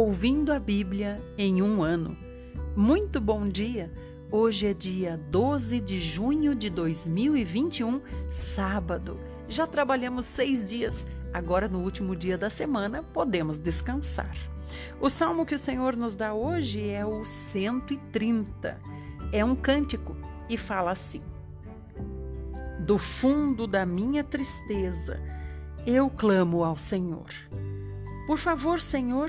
Ouvindo a Bíblia em um ano. Muito bom dia! Hoje é dia 12 de junho de 2021, sábado. Já trabalhamos seis dias, agora no último dia da semana podemos descansar. O salmo que o Senhor nos dá hoje é o 130. É um cântico e fala assim: Do fundo da minha tristeza, eu clamo ao Senhor. Por favor, Senhor,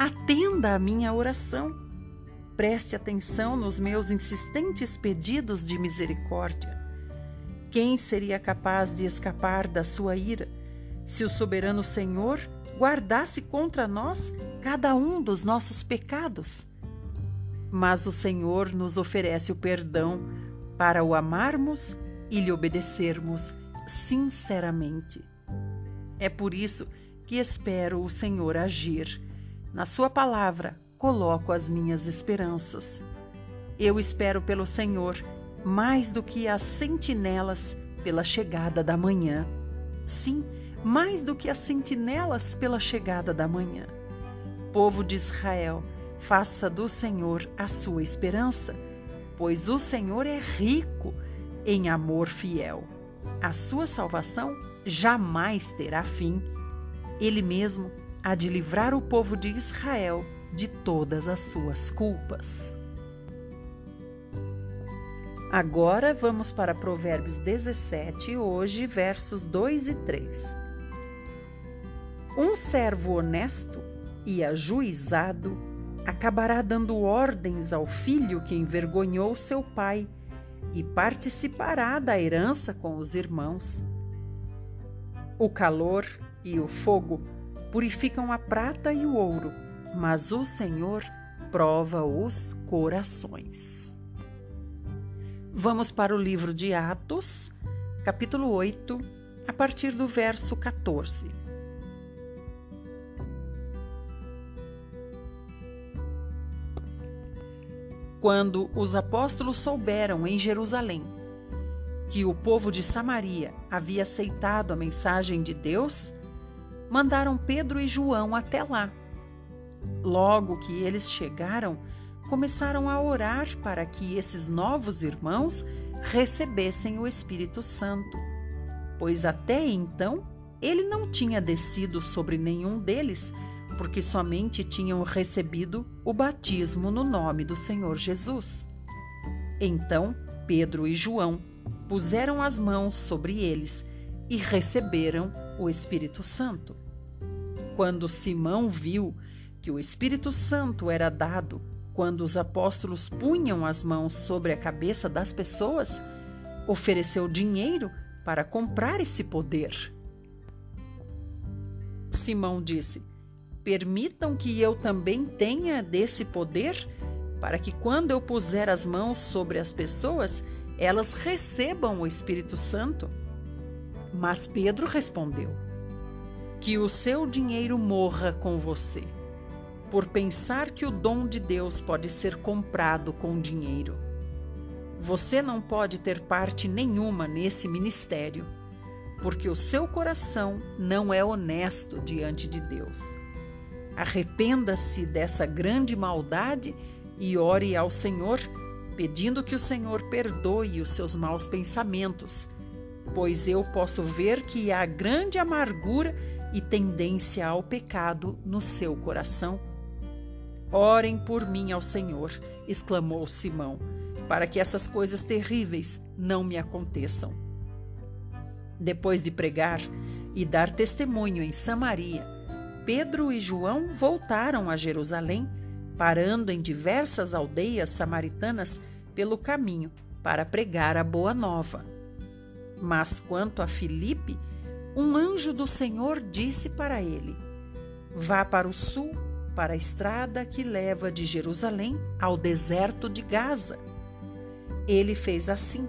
atenda a minha oração. Preste atenção nos meus insistentes pedidos de misericórdia. Quem seria capaz de escapar da sua ira se o soberano Senhor guardasse contra nós cada um dos nossos pecados? Mas o Senhor nos oferece o perdão para o amarmos e lhe obedecermos sinceramente. É por isso que espero o Senhor agir. Na Sua palavra coloco as minhas esperanças. Eu espero pelo Senhor mais do que as sentinelas pela chegada da manhã. Sim, mais do que as sentinelas pela chegada da manhã. Povo de Israel, faça do Senhor a sua esperança, pois o Senhor é rico em amor fiel. A sua salvação jamais terá fim. Ele mesmo há de livrar o povo de Israel de todas as suas culpas. Agora vamos para Provérbios 17, hoje, versos 2 e 3. Um servo honesto e ajuizado acabará dando ordens ao filho que envergonhou seu pai e participará da herança com os irmãos. O calor e o fogo purificam a prata e o ouro, mas o Senhor prova os corações. Vamos para o livro de Atos, capítulo 8, a partir do verso 14. Quando os apóstolos souberam em Jerusalém que o povo de Samaria havia aceitado a mensagem de Deus, mandaram Pedro e João até lá. Logo que eles chegaram, começaram a orar para que esses novos irmãos recebessem o Espírito Santo, pois até então ele não tinha descido sobre nenhum deles, porque somente tinham recebido o batismo no nome do Senhor Jesus. Então Pedro e João puseram as mãos sobre eles e receberam o Espírito Santo. Quando Simão viu que o Espírito Santo era dado quando os apóstolos punham as mãos sobre a cabeça das pessoas, ofereceu dinheiro para comprar esse poder. Simão disse: Permitam que eu também tenha desse poder, para que quando eu puser as mãos sobre as pessoas, elas recebam o Espírito Santo. Mas Pedro respondeu: Que o seu dinheiro morra com você, por pensar que o dom de Deus pode ser comprado com dinheiro. Você não pode ter parte nenhuma nesse ministério, porque o seu coração não é honesto diante de Deus. Arrependa-se dessa grande maldade e ore ao Senhor pedindo que o Senhor perdoe os seus maus pensamentos, pois eu posso ver que há grande amargura e tendência ao pecado no seu coração. Orem por mim ao Senhor, exclamou Simão, para que essas coisas terríveis não me aconteçam. Depois de pregar e dar testemunho em Samaria, Pedro e João voltaram a Jerusalém parando em diversas aldeias samaritanas pelo caminho para pregar a boa nova. Mas quanto a Filipe, um anjo do Senhor disse para ele: Vá para o sul, para a estrada que leva de Jerusalém ao deserto de Gaza. Ele fez assim,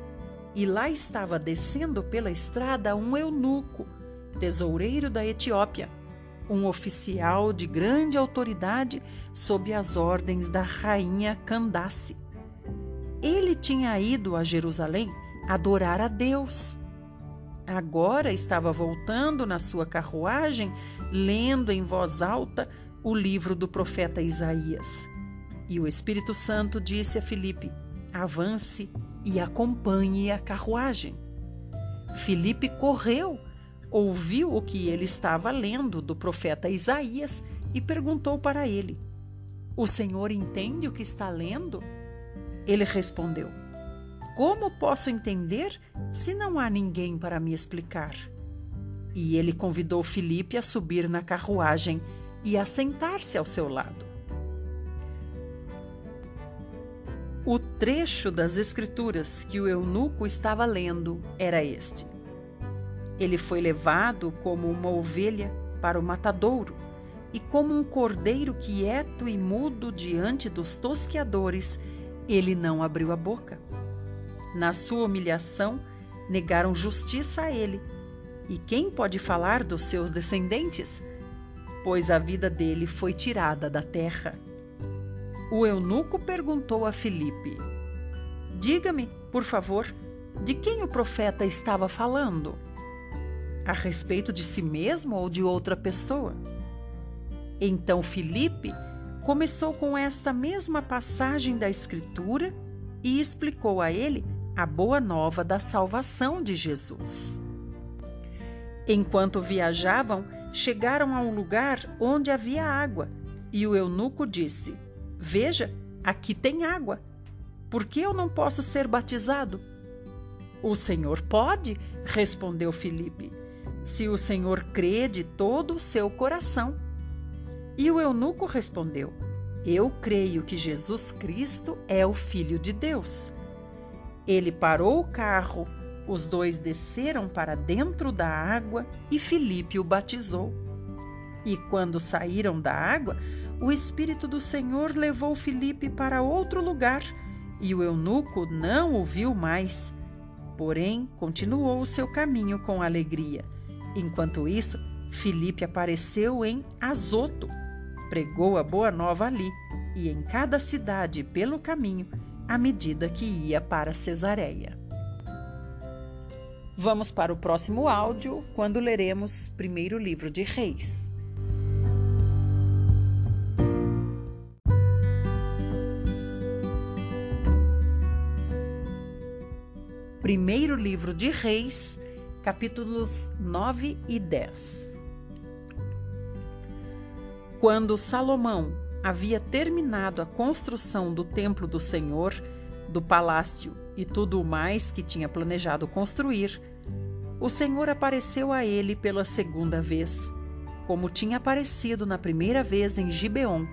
e lá estava descendo pela estrada um eunuco, tesoureiro da Etiópia um oficial de grande autoridade sob as ordens da rainha Candace. Ele tinha ido a Jerusalém adorar a Deus. Agora estava voltando na sua carruagem, lendo em voz alta o livro do profeta Isaías. E o Espírito Santo disse a Filipe: Avance e acompanhe a carruagem. Filipe correu, ouviu o que ele estava lendo do profeta Isaías e perguntou para ele: O senhor entende o que está lendo? Ele respondeu: Como posso entender se não há ninguém para me explicar? E ele convidou Filipe a subir na carruagem e a sentar-se ao seu lado. O trecho das Escrituras que o eunuco estava lendo era este: Ele foi levado como uma ovelha para o matadouro, e como um cordeiro quieto e mudo diante dos tosqueadores, ele não abriu a boca. Na sua humilhação, negaram justiça a ele. E quem pode falar dos seus descendentes? Pois a vida dele foi tirada da terra. O eunuco perguntou a Filipe: Diga-me, por favor, de quem o profeta estava falando? A respeito de si mesmo ou de outra pessoa? Então Filipe começou com esta mesma passagem da Escritura e explicou a ele a boa nova da salvação de Jesus. Enquanto viajavam, chegaram a um lugar onde havia água, e o eunuco disse: Veja, aqui tem água. Por que eu não posso ser batizado? O Senhor pode, respondeu Filipe, se o Senhor crê de todo o seu coração. E o eunuco respondeu: Eu creio que Jesus Cristo é o Filho de Deus. Ele parou o carro, os dois desceram para dentro da água e Filipe o batizou. E quando saíram da água, o Espírito do Senhor levou Filipe para outro lugar e o eunuco não o viu mais. Porém, continuou o seu caminho com alegria. Enquanto isso, Filipe apareceu em Azoto, pregou a boa nova ali e em cada cidade pelo caminho, à medida que ia para Cesareia. Vamos para o próximo áudio, quando leremos primeiro livro de Reis. Primeiro livro de Reis, capítulos 9 e 10. Quando Salomão havia terminado a construção do templo do Senhor, do palácio e tudo o mais que tinha planejado construir, o Senhor apareceu a ele pela segunda vez, como tinha aparecido na primeira vez em Gibeon,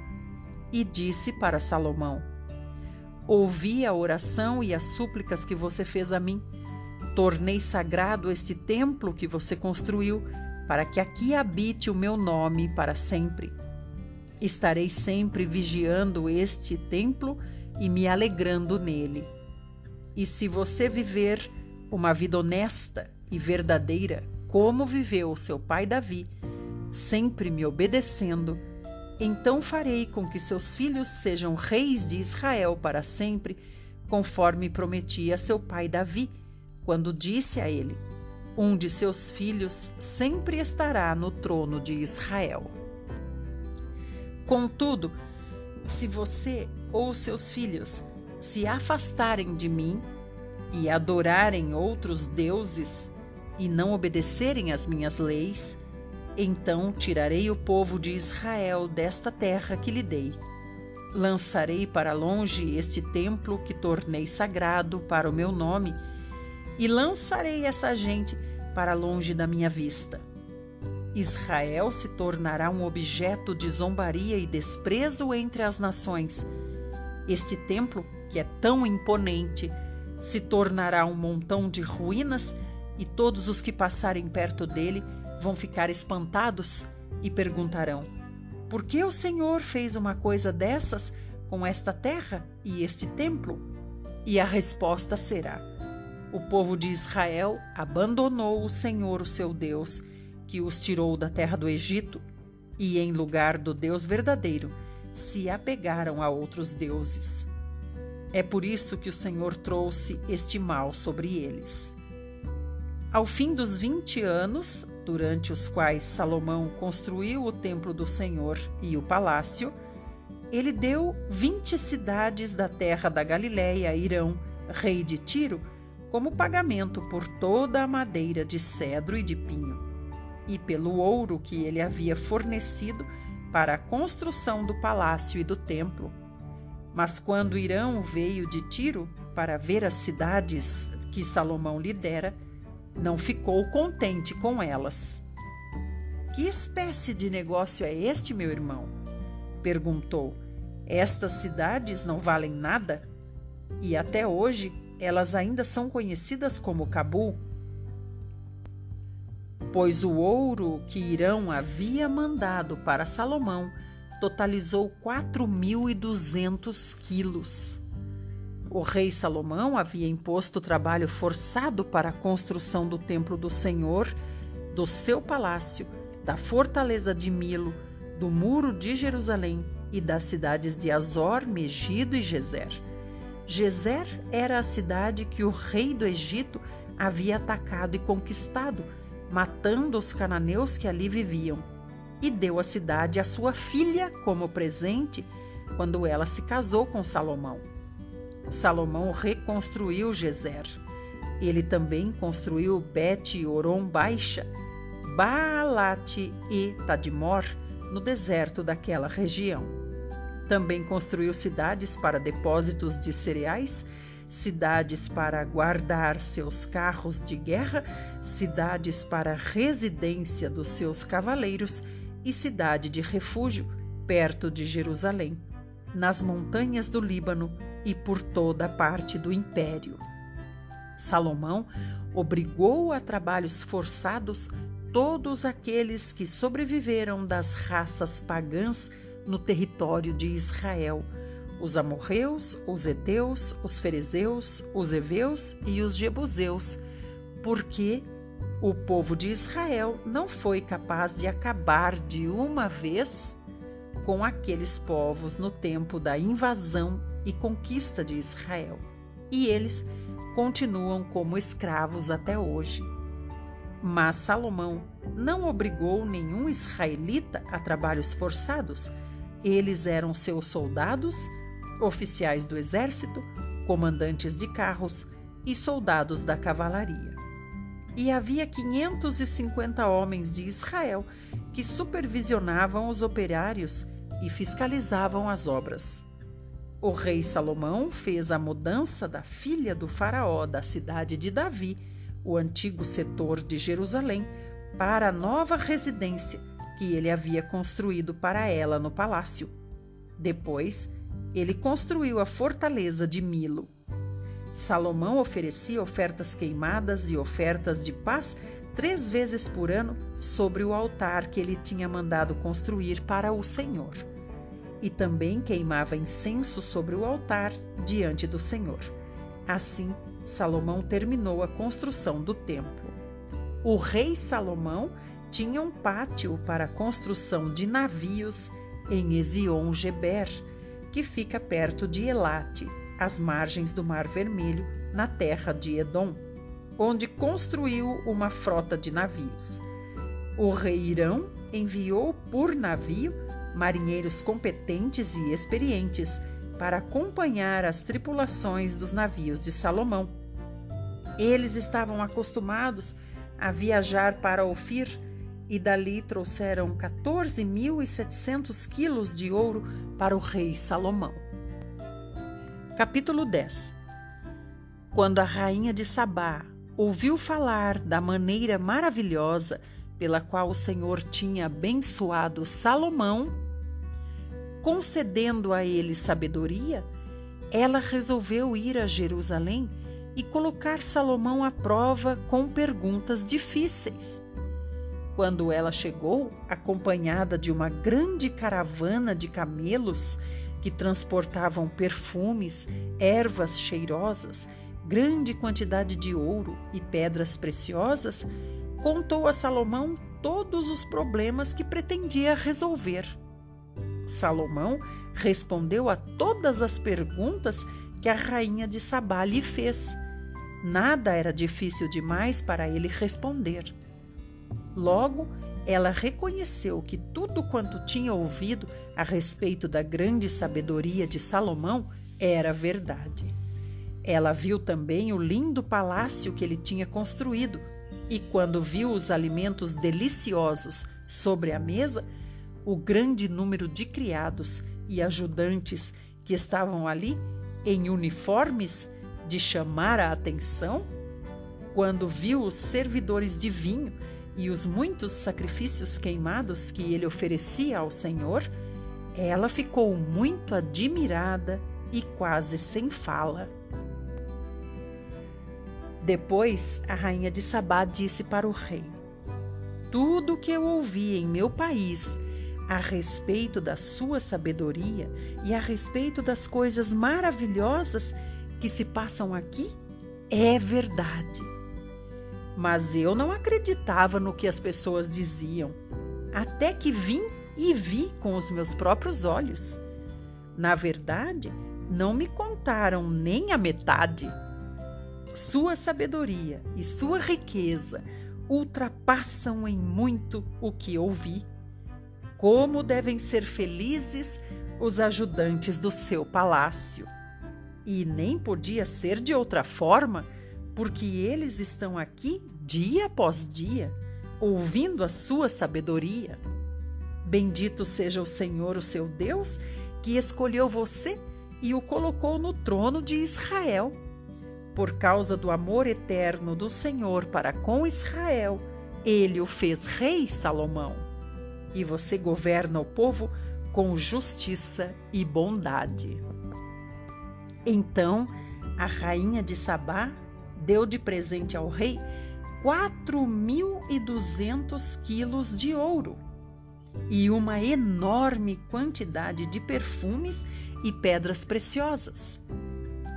e disse para Salomão: Ouvi a oração e as súplicas que você fez a mim. Tornei sagrado este templo que você construiu, para que aqui habite o meu nome para sempre. Estarei sempre vigiando este templo e me alegrando nele. E se você viver uma vida honesta e verdadeira, como viveu seu pai Davi, sempre me obedecendo, então farei com que seus filhos sejam reis de Israel para sempre, conforme prometi a seu pai Davi, quando disse a ele: Um de seus filhos sempre estará no trono de Israel. Contudo, se você ou seus filhos se afastarem de mim e adorarem outros deuses e não obedecerem às minhas leis, então tirarei o povo de Israel desta terra que lhe dei. Lançarei para longe este templo que tornei sagrado para o meu nome, e lançarei essa gente para longe da minha vista. Israel se tornará um objeto de zombaria e desprezo entre as nações. Este templo, que é tão imponente, se tornará um montão de ruínas, e todos os que passarem perto dele vão ficar espantados e perguntarão: Por que o Senhor fez uma coisa dessas com esta terra e este templo? E a resposta será: O povo de Israel abandonou o Senhor, o seu Deus, que os tirou da terra do Egito, e em lugar do Deus verdadeiro, se apegaram a outros deuses. É por isso que o Senhor trouxe este mal sobre eles. Ao fim dos 20 anos, durante os quais Salomão construiu o templo do Senhor e o palácio, ele deu 20 cidades da terra da Galiléia a Irão, rei de Tiro, como pagamento por toda a madeira de cedro e de pinho, e pelo ouro que ele havia fornecido para a construção do palácio e do templo. Mas quando Irão veio de Tiro para ver as cidades que Salomão lhe dera, não ficou contente com elas. Que espécie de negócio é este, meu irmão? perguntou. Estas cidades não valem nada? E até hoje elas ainda são conhecidas como Cabul? Pois o ouro que Irão havia mandado para Salomão totalizou 4.200 quilos. O rei Salomão havia imposto trabalho forçado para a construção do templo do Senhor, do seu palácio, da fortaleza de Milo, do muro de Jerusalém e das cidades de Azor, Megido e Gezer. Gezer era a cidade que o rei do Egito havia atacado e conquistado, matando os cananeus que ali viviam, e deu a cidade à sua filha como presente quando ela se casou com Salomão. Salomão reconstruiu Gezer. Ele também construiu Bet Oron Baixa, Baalate e Tadmor, no deserto daquela região. Também construiu cidades para depósitos de cereais, cidades para guardar seus carros de guerra, cidades para residência dos seus cavaleiros e cidade de refúgio perto de Jerusalém, nas montanhas do Líbano e por toda a parte do império. Salomão obrigou a trabalhos forçados todos aqueles que sobreviveram das raças pagãs no território de Israel, os amorreus, os heteus, os ferezeus, os heveus e os jebuseus, porque o povo de Israel não foi capaz de acabar de uma vez com aqueles povos no tempo da invasão e conquista de Israel, e eles continuam como escravos até hoje. Mas Salomão não obrigou nenhum israelita a trabalhos forçados. Eles eram seus soldados, oficiais do exército, comandantes de carros e soldados da cavalaria. E havia 550 homens de Israel que supervisionavam os operários e fiscalizavam as obras. O rei Salomão fez a mudança da filha do faraó da cidade de Davi, o antigo setor de Jerusalém, para a nova residência que ele havia construído para ela no palácio. Depois, ele construiu a fortaleza de Milo. Salomão oferecia ofertas queimadas e ofertas de paz três vezes por ano sobre o altar que ele tinha mandado construir para o Senhor e também queimava incenso sobre o altar diante do Senhor. Assim, Salomão terminou a construção do templo. O rei Salomão tinha um pátio para a construção de navios em Ezion-Geber, que fica perto de Elate, às margens do Mar Vermelho, na terra de Edom, onde construiu uma frota de navios. O rei Irão enviou por navio marinheiros competentes e experientes para acompanhar as tripulações dos navios de Salomão. Eles estavam acostumados a viajar para Ofir e dali trouxeram 14.700 quilos de ouro para o rei Salomão. Capítulo 10 Quando a rainha de Sabá ouviu falar da maneira maravilhosa pela qual o Senhor tinha abençoado Salomão, concedendo a ele sabedoria, ela resolveu ir a Jerusalém e colocar Salomão à prova com perguntas difíceis. Quando ela chegou, acompanhada de uma grande caravana de camelos que transportavam perfumes, ervas cheirosas, grande quantidade de ouro e pedras preciosas, contou a Salomão todos os problemas que pretendia resolver. Salomão respondeu a todas as perguntas que a rainha de Sabá lhe fez, Nada era difícil demais para ele responder. Logo, ela reconheceu que tudo quanto tinha ouvido a respeito da grande sabedoria de Salomão era verdade. Ela viu também o lindo palácio que ele tinha construído, e quando viu os alimentos deliciosos sobre a mesa, o grande número de criados e ajudantes que estavam ali em uniformes de chamar a atenção, quando viu os servidores de vinho e os muitos sacrifícios queimados que ele oferecia ao Senhor, ela ficou muito admirada e quase sem fala. Depois, a rainha de Sabá disse para o rei: Tudo o que eu ouvi em meu país a respeito da sua sabedoria e a respeito das coisas maravilhosas que se passam aqui é verdade. Mas eu não acreditava no que as pessoas diziam, até que vim e vi com os meus próprios olhos. Na verdade, não me contaram nem a metade. Sua sabedoria e sua riqueza ultrapassam em muito o que ouvi. Como devem ser felizes os ajudantes do seu palácio. E nem podia ser de outra forma, porque eles estão aqui dia após dia, ouvindo a sua sabedoria. Bendito seja o Senhor, o seu Deus, que escolheu você e o colocou no trono de Israel por causa do amor eterno do Senhor para com Israel, ele o fez rei Salomão. E você governa o povo com justiça e bondade. Então, a rainha de Sabá deu de presente ao rei 4.200 quilos de ouro e uma enorme quantidade de perfumes e pedras preciosas.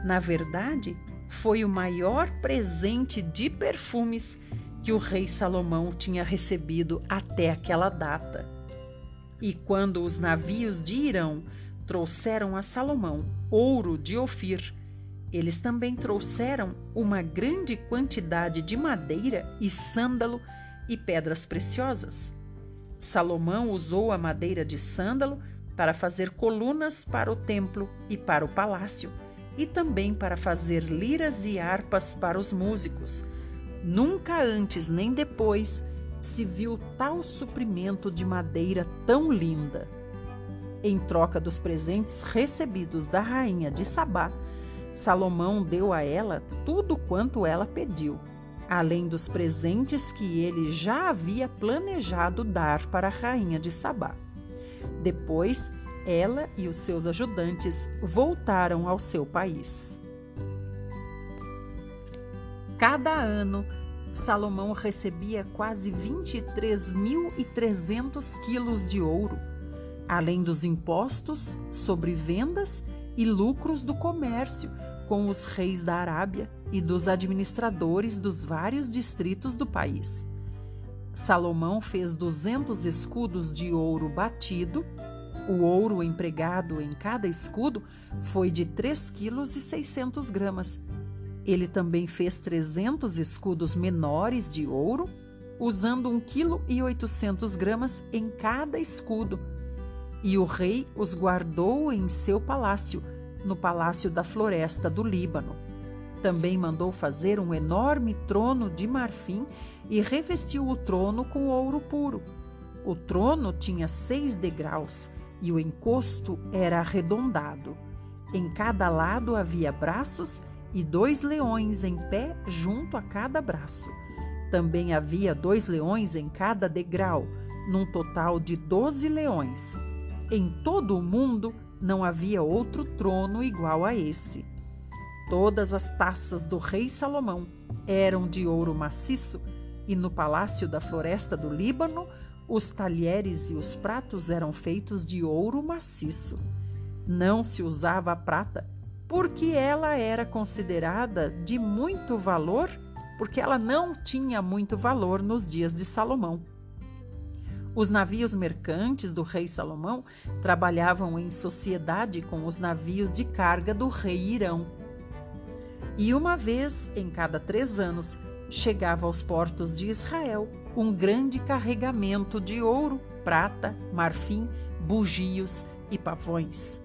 Na verdade, foi o maior presente de perfumes que o rei Salomão tinha recebido até aquela data. E quando os navios de Irão trouxeram a Salomão ouro de Ofir, eles também trouxeram uma grande quantidade de madeira e sândalo e pedras preciosas. Salomão usou a madeira de sândalo para fazer colunas para o templo e para o palácio e também para fazer liras e harpas para os músicos. Nunca antes nem depois se viu tal suprimento de madeira tão linda. Em troca dos presentes recebidos da rainha de Sabá, Salomão deu a ela tudo quanto ela pediu, além dos presentes que ele já havia planejado dar para a rainha de Sabá. Depois, ela e os seus ajudantes voltaram ao seu país. Cada ano, Salomão recebia quase 23.300 quilos de ouro, além dos impostos sobre vendas e lucros do comércio com os reis da Arábia e dos administradores dos vários distritos do país. Salomão fez 200 escudos de ouro batido o ouro empregado em cada escudo foi de 3,6 kg. Ele também fez 300 escudos menores de ouro, usando 1,8 kg em cada escudo. E o rei os guardou em seu palácio, no palácio da floresta do Líbano. Também mandou fazer um enorme trono de marfim e revestiu o trono com ouro puro. O trono tinha seis degraus e o encosto era arredondado. Em cada lado havia braços e dois leões em pé junto a cada braço. Também havia dois leões em cada degrau, num total de doze leões. Em todo o mundo não havia outro trono igual a esse. Todas as taças do rei Salomão eram de ouro maciço, e no palácio da floresta do Líbano os talheres e os pratos eram feitos de ouro maciço. Não se usava a prata, porque ela era considerada de muito valor, porque ela não tinha muito valor nos dias de Salomão. Os navios mercantes do rei Salomão trabalhavam em sociedade com os navios de carga do rei Irão. E uma vez em cada três anos chegava aos portos de Israel um grande carregamento de ouro, prata, marfim, bugios e pavões.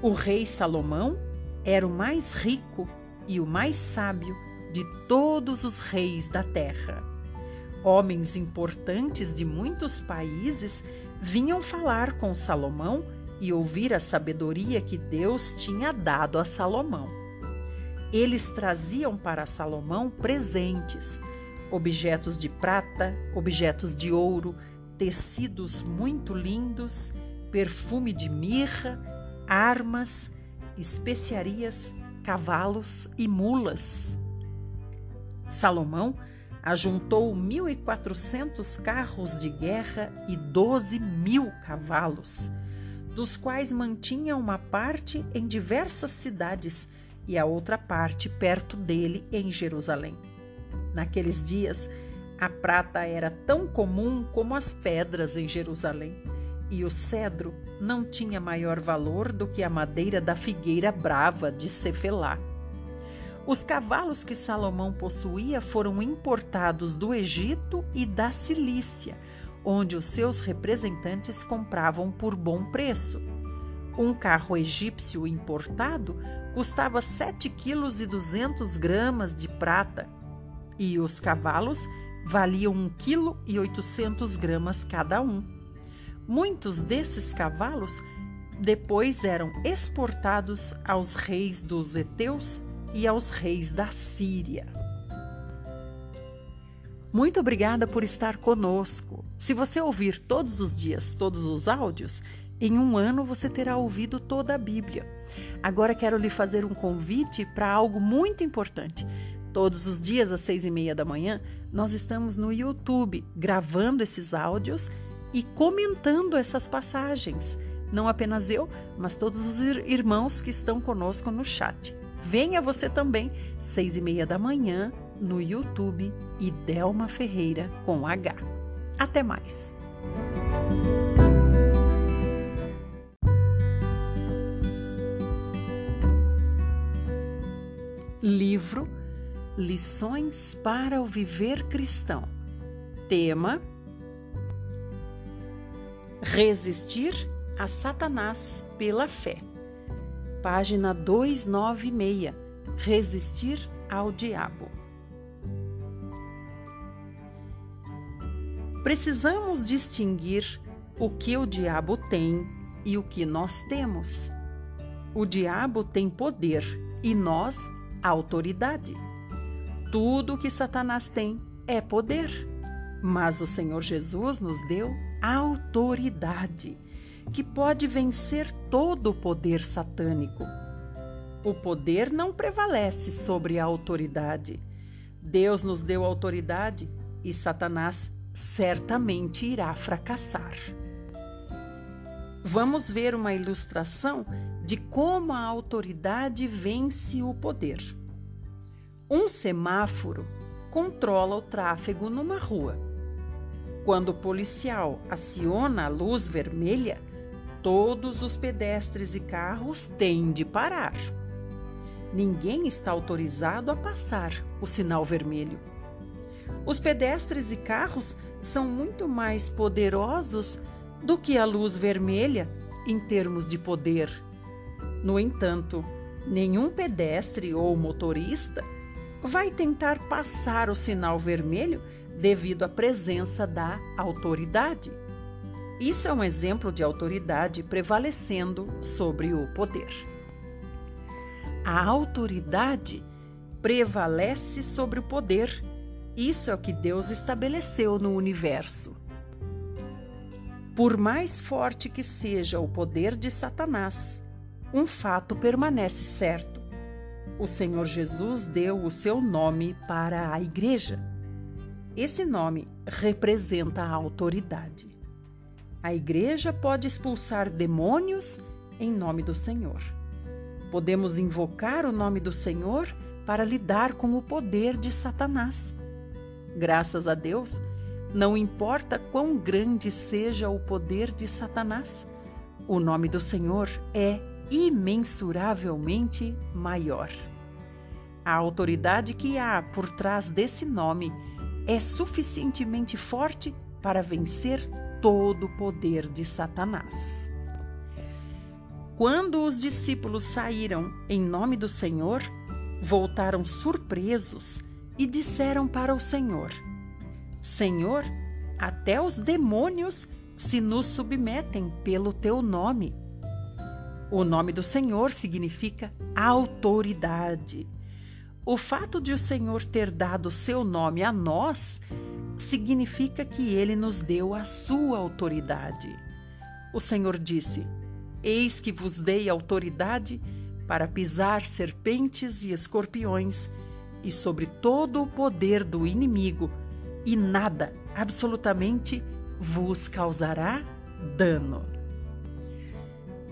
O rei Salomão era o mais rico e o mais sábio de todos os reis da terra. Homens importantes de muitos países vinham falar com Salomão e ouvir a sabedoria que Deus tinha dado a Salomão. Eles traziam para Salomão presentes, objetos de prata, objetos de ouro, tecidos muito lindos, perfume de mirra, armas, especiarias, cavalos e mulas. Salomão ajuntou 1.400 carros de guerra e 12 mil cavalos, dos quais mantinha uma parte em diversas cidades e a outra parte perto dele em Jerusalém. Naqueles dias, a prata era tão comum como as pedras em Jerusalém, e o cedro não tinha maior valor do que a madeira da figueira brava de Cefelá. Os cavalos que Salomão possuía foram importados do Egito e da Cilícia, onde os seus representantes compravam por bom preço. Um carro egípcio importado custava 7 quilos e 200 gramas de prata e os cavalos valiam 1 quilo e 800 gramas cada um. Muitos desses cavalos depois eram exportados aos reis dos Eteus e aos reis da Síria. Muito obrigada por estar conosco. Se você ouvir todos os dias todos os áudios, em um ano você terá ouvido toda a Bíblia. Agora quero lhe fazer um convite para algo muito importante. Todos os dias às seis e meia da manhã, nós estamos no YouTube gravando esses áudios e comentando essas passagens. Não apenas eu, mas todos os irmãos que estão conosco no chat. Venha você também, seis e meia da manhã, no YouTube e Delma Ferreira com H. Até mais! Livro Lições para o Viver Cristão. Tema Resistir a Satanás pela fé. Página 296. Resistir ao diabo. Precisamos distinguir o que o diabo tem e o que nós temos. O diabo tem poder e nós autoridade. Tudo que Satanás tem é poder, mas o Senhor Jesus nos deu autoridade, que pode vencer todo o poder satânico. O poder não prevalece sobre a autoridade. Deus nos deu autoridade e Satanás certamente irá fracassar. Vamos ver uma ilustração de como a autoridade vence o poder. Um semáforo controla o tráfego numa rua. Quando o policial aciona a luz vermelha, todos os pedestres e carros têm de parar. Ninguém está autorizado a passar o sinal vermelho. Os pedestres e carros são muito mais poderosos do que a luz vermelha em termos de poder. No entanto, nenhum pedestre ou motorista vai tentar passar o sinal vermelho devido à presença da autoridade. Isso é um exemplo de autoridade prevalecendo sobre o poder. A autoridade prevalece sobre o poder. Isso é o que Deus estabeleceu no universo. Por mais forte que seja o poder de Satanás, um fato permanece certo. O Senhor Jesus deu o seu nome para a igreja. Esse nome representa a autoridade. A igreja pode expulsar demônios em nome do Senhor. Podemos invocar o nome do Senhor para lidar com o poder de Satanás. Graças a Deus, não importa quão grande seja o poder de Satanás, o nome do Senhor é imensuravelmente maior. A autoridade que há por trás desse nome é suficientemente forte para vencer todo o poder de Satanás. Quando os discípulos saíram em nome do Senhor, voltaram surpresos e disseram para o Senhor: Senhor, até os demônios se nos submetem pelo teu nome. O nome do Senhor significa autoridade. O fato de o Senhor ter dado seu nome a nós significa que ele nos deu a sua autoridade. O Senhor disse: Eis que vos dei autoridade para pisar serpentes e escorpiões e sobre todo o poder do inimigo, e nada, absolutamente, vos causará dano.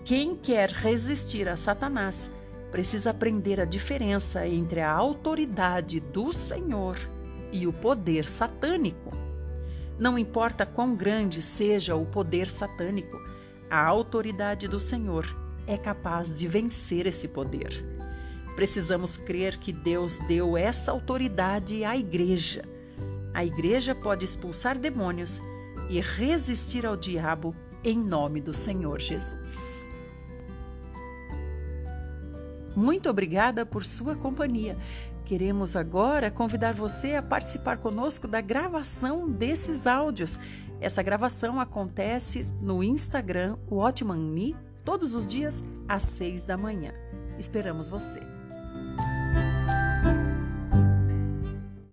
Quem quer resistir a Satanás precisa aprender a diferença entre a autoridade do Senhor e o poder satânico. Não importa quão grande seja o poder satânico, a autoridade do Senhor é capaz de vencer esse poder. Precisamos crer que Deus deu essa autoridade à igreja. A igreja pode expulsar demônios e resistir ao diabo em nome do Senhor Jesus. Muito obrigada por sua companhia. Queremos agora convidar você a participar conosco da gravação desses áudios. Essa gravação acontece no Instagram Watchman todos os dias às seis da manhã. Esperamos você.